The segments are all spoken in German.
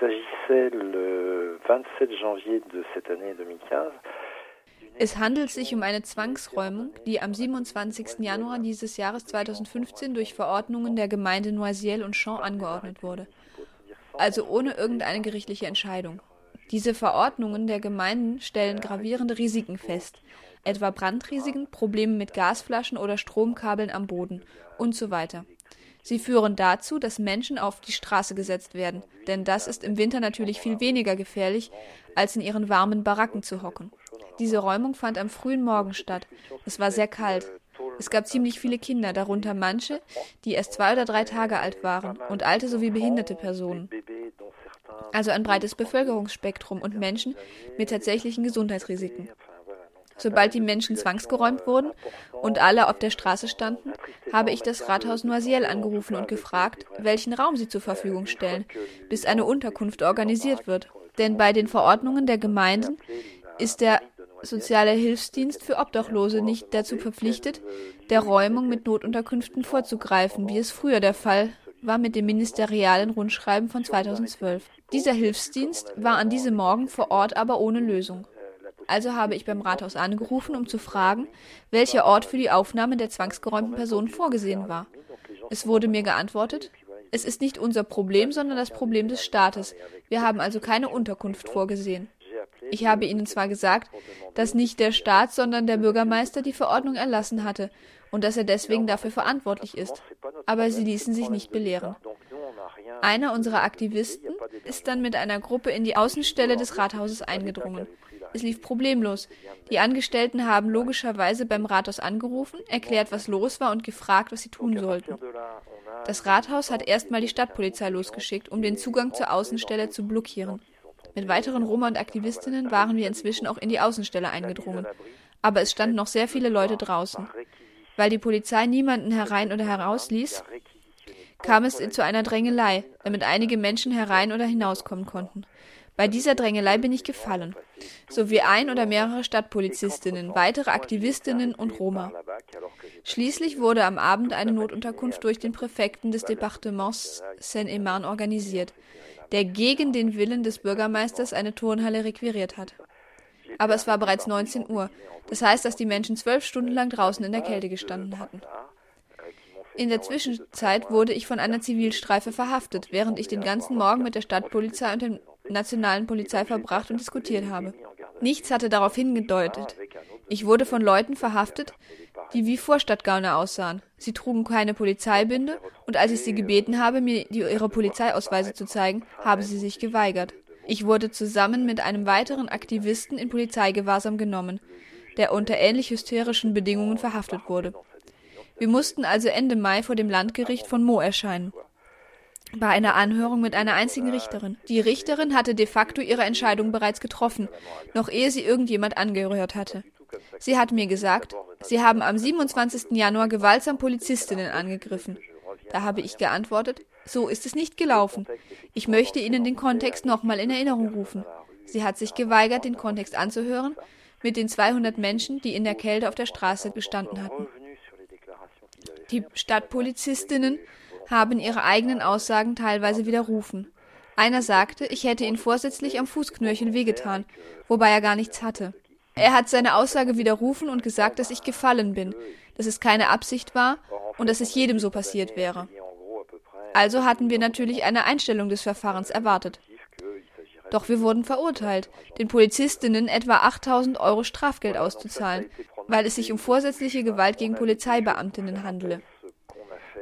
s'agissait le 27 janvier de cette année 2015 es handelt sich um eine Zwangsräumung, die am 27. Januar dieses Jahres 2015 durch Verordnungen der Gemeinde Noisiel und Champs angeordnet wurde, also ohne irgendeine gerichtliche Entscheidung. Diese Verordnungen der Gemeinden stellen gravierende Risiken fest, etwa Brandrisiken, Probleme mit Gasflaschen oder Stromkabeln am Boden und so weiter. Sie führen dazu, dass Menschen auf die Straße gesetzt werden, denn das ist im Winter natürlich viel weniger gefährlich, als in ihren warmen Baracken zu hocken. Diese Räumung fand am frühen Morgen statt. Es war sehr kalt. Es gab ziemlich viele Kinder, darunter manche, die erst zwei oder drei Tage alt waren, und alte sowie behinderte Personen. Also ein breites Bevölkerungsspektrum und Menschen mit tatsächlichen Gesundheitsrisiken. Sobald die Menschen zwangsgeräumt wurden und alle auf der Straße standen, habe ich das Rathaus Noisiel angerufen und gefragt, welchen Raum sie zur Verfügung stellen, bis eine Unterkunft organisiert wird. Denn bei den Verordnungen der Gemeinden ist der soziale Hilfsdienst für Obdachlose nicht dazu verpflichtet, der Räumung mit Notunterkünften vorzugreifen, wie es früher der Fall war mit dem ministerialen Rundschreiben von 2012. Dieser Hilfsdienst war an diesem Morgen vor Ort aber ohne Lösung. Also habe ich beim Rathaus angerufen, um zu fragen, welcher Ort für die Aufnahme der zwangsgeräumten Personen vorgesehen war. Es wurde mir geantwortet, es ist nicht unser Problem, sondern das Problem des Staates. Wir haben also keine Unterkunft vorgesehen. Ich habe ihnen zwar gesagt, dass nicht der Staat, sondern der Bürgermeister die Verordnung erlassen hatte und dass er deswegen dafür verantwortlich ist, aber sie ließen sich nicht belehren. Einer unserer Aktivisten ist dann mit einer Gruppe in die Außenstelle des Rathauses eingedrungen. Es lief problemlos. Die Angestellten haben logischerweise beim Rathaus angerufen, erklärt, was los war und gefragt, was sie tun sollten. Das Rathaus hat erstmal die Stadtpolizei losgeschickt, um den Zugang zur Außenstelle zu blockieren. Mit weiteren Roma und Aktivistinnen waren wir inzwischen auch in die Außenstelle eingedrungen. Aber es standen noch sehr viele Leute draußen. Weil die Polizei niemanden herein oder heraus ließ, kam es zu einer Drängelei, damit einige Menschen herein oder hinauskommen konnten. Bei dieser Drängelei bin ich gefallen, sowie ein oder mehrere Stadtpolizistinnen, weitere Aktivistinnen und Roma. Schließlich wurde am Abend eine Notunterkunft durch den Präfekten des Departements Seine-et-Marne organisiert der gegen den Willen des Bürgermeisters eine Turnhalle requiriert hat. Aber es war bereits 19 Uhr. Das heißt, dass die Menschen zwölf Stunden lang draußen in der Kälte gestanden hatten. In der Zwischenzeit wurde ich von einer Zivilstreife verhaftet, während ich den ganzen Morgen mit der Stadtpolizei und der nationalen Polizei verbracht und diskutiert habe. Nichts hatte darauf hingedeutet. Ich wurde von Leuten verhaftet, die wie Vorstadtgauner aussahen. Sie trugen keine Polizeibinde und als ich sie gebeten habe, mir die, ihre Polizeiausweise zu zeigen, haben sie sich geweigert. Ich wurde zusammen mit einem weiteren Aktivisten in Polizeigewahrsam genommen, der unter ähnlich hysterischen Bedingungen verhaftet wurde. Wir mussten also Ende Mai vor dem Landgericht von Mo erscheinen. Bei einer Anhörung mit einer einzigen Richterin. Die Richterin hatte de facto ihre Entscheidung bereits getroffen, noch ehe sie irgendjemand angehört hatte. Sie hat mir gesagt, Sie haben am 27. Januar gewaltsam Polizistinnen angegriffen. Da habe ich geantwortet, so ist es nicht gelaufen. Ich möchte Ihnen den Kontext nochmal in Erinnerung rufen. Sie hat sich geweigert, den Kontext anzuhören mit den 200 Menschen, die in der Kälte auf der Straße gestanden hatten. Die Stadtpolizistinnen haben ihre eigenen Aussagen teilweise widerrufen. Einer sagte, ich hätte ihn vorsätzlich am Fußknöchel wehgetan, wobei er gar nichts hatte. Er hat seine Aussage widerrufen und gesagt, dass ich gefallen bin, dass es keine Absicht war und dass es jedem so passiert wäre. Also hatten wir natürlich eine Einstellung des Verfahrens erwartet. Doch wir wurden verurteilt, den Polizistinnen etwa 8000 Euro Strafgeld auszuzahlen, weil es sich um vorsätzliche Gewalt gegen Polizeibeamtinnen handele.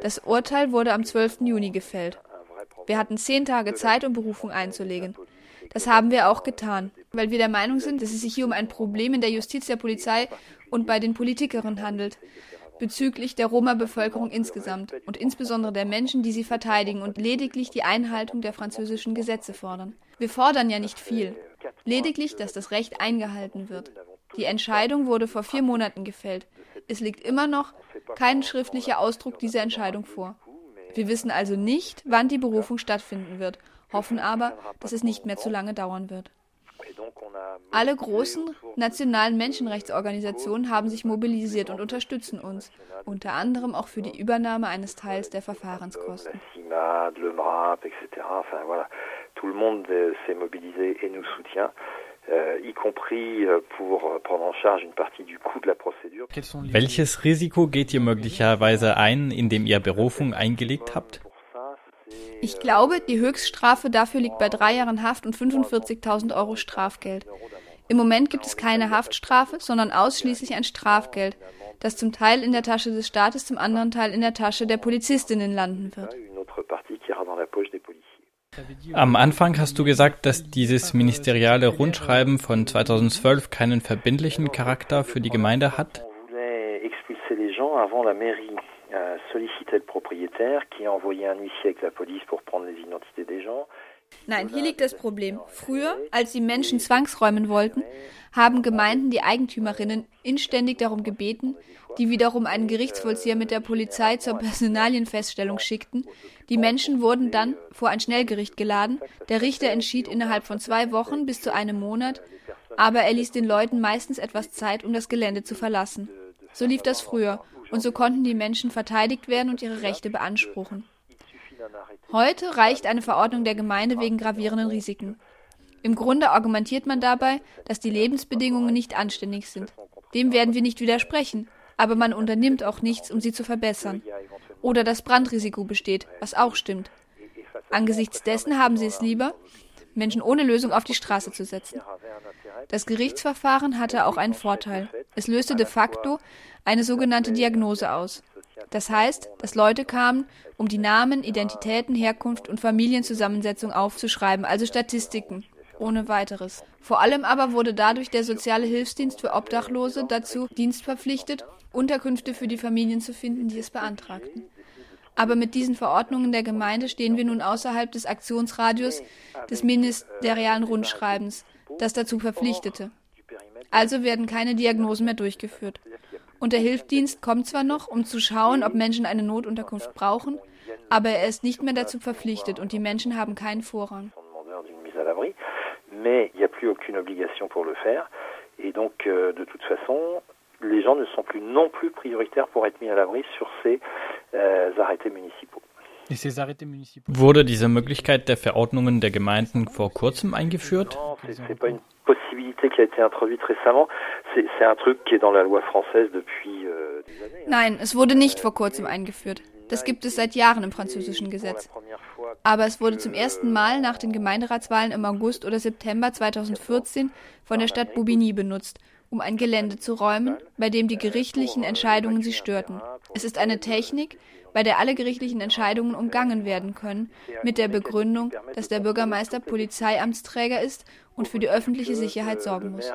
Das Urteil wurde am 12. Juni gefällt. Wir hatten zehn Tage Zeit, um Berufung einzulegen. Das haben wir auch getan, weil wir der Meinung sind, dass es sich hier um ein Problem in der Justiz, der Polizei und bei den Politikerinnen handelt, bezüglich der Roma-Bevölkerung insgesamt und insbesondere der Menschen, die sie verteidigen und lediglich die Einhaltung der französischen Gesetze fordern. Wir fordern ja nicht viel, lediglich, dass das Recht eingehalten wird. Die Entscheidung wurde vor vier Monaten gefällt. Es liegt immer noch kein schriftlicher Ausdruck dieser Entscheidung vor. Wir wissen also nicht, wann die Berufung stattfinden wird hoffen aber, dass es nicht mehr zu lange dauern wird. Alle großen nationalen Menschenrechtsorganisationen haben sich mobilisiert und unterstützen uns, unter anderem auch für die Übernahme eines Teils der Verfahrenskosten. Euh, y compris euh, pour prendre en charge une partie du coût de la procédure. Welches Risiko geht ihr möglicherweise ein, indem ihr Berufung eingelegt habt? Ich glaube, die Höchststrafe dafür liegt bei drei Jahren Haft und 45.000 Euro Strafgeld. Im Moment gibt es keine Haftstrafe, sondern ausschließlich ein Strafgeld, das zum Teil in der Tasche des Staates, zum anderen Teil in der Tasche der Polizistinnen landen wird. Am Anfang hast du gesagt, dass dieses ministeriale Rundschreiben von 2012 keinen verbindlichen Charakter für die Gemeinde hat. Euh, sollicitait le propriétaire qui a envoyé un huissier avec la police pour prendre les identités des gens. Nein, hier liegt das Problem. Früher, als sie Menschen zwangsräumen wollten, haben Gemeinden die Eigentümerinnen inständig darum gebeten, die wiederum einen Gerichtsvollzieher mit der Polizei zur Personalienfeststellung schickten. Die Menschen wurden dann vor ein Schnellgericht geladen. Der Richter entschied innerhalb von zwei Wochen bis zu einem Monat, aber er ließ den Leuten meistens etwas Zeit, um das Gelände zu verlassen. So lief das früher, und so konnten die Menschen verteidigt werden und ihre Rechte beanspruchen. Heute reicht eine Verordnung der Gemeinde wegen gravierenden Risiken. Im Grunde argumentiert man dabei, dass die Lebensbedingungen nicht anständig sind. Dem werden wir nicht widersprechen, aber man unternimmt auch nichts, um sie zu verbessern. Oder das Brandrisiko besteht, was auch stimmt. Angesichts dessen haben sie es lieber, Menschen ohne Lösung auf die Straße zu setzen. Das Gerichtsverfahren hatte auch einen Vorteil. Es löste de facto eine sogenannte Diagnose aus. Das heißt, dass Leute kamen, um die Namen, Identitäten, Herkunft und Familienzusammensetzung aufzuschreiben, also Statistiken, ohne weiteres. Vor allem aber wurde dadurch der soziale Hilfsdienst für Obdachlose dazu dienstverpflichtet, Unterkünfte für die Familien zu finden, die es beantragten. Aber mit diesen Verordnungen der Gemeinde stehen wir nun außerhalb des Aktionsradius des ministerialen Rundschreibens, das dazu verpflichtete. Also werden keine Diagnosen mehr durchgeführt. Und der Hilfsdienst kommt zwar noch, um zu schauen, ob Menschen eine Notunterkunft brauchen, aber er ist nicht mehr dazu verpflichtet und die Menschen haben keinen Vorrang. Mais il n'y a plus aucune obligation pour le faire. Et donc, euh, de toute façon, les gens ne sont plus non plus prioritaires pour être mis à l'abri sur ces euh, arrêtés municipaux. Wurde diese Möglichkeit der Verordnungen der Gemeinden vor kurzem eingeführt? Possibilité qui a été introduite récemment. C'est un truc qui est dans la loi française depuis euh, des années. Nein, es wurde nicht vor kurzem eingeführt. Das gibt es seit Jahren im französischen Gesetz. Aber es wurde zum ersten Mal nach den Gemeinderatswahlen im August oder September 2014 von der Stadt Bobigny benutzt, um ein Gelände zu räumen, bei dem die gerichtlichen Entscheidungen sie störten. Es ist eine Technik, bei der alle gerichtlichen Entscheidungen umgangen werden können, mit der Begründung, dass der Bürgermeister Polizeiamtsträger ist und für die öffentliche Sicherheit sorgen muss.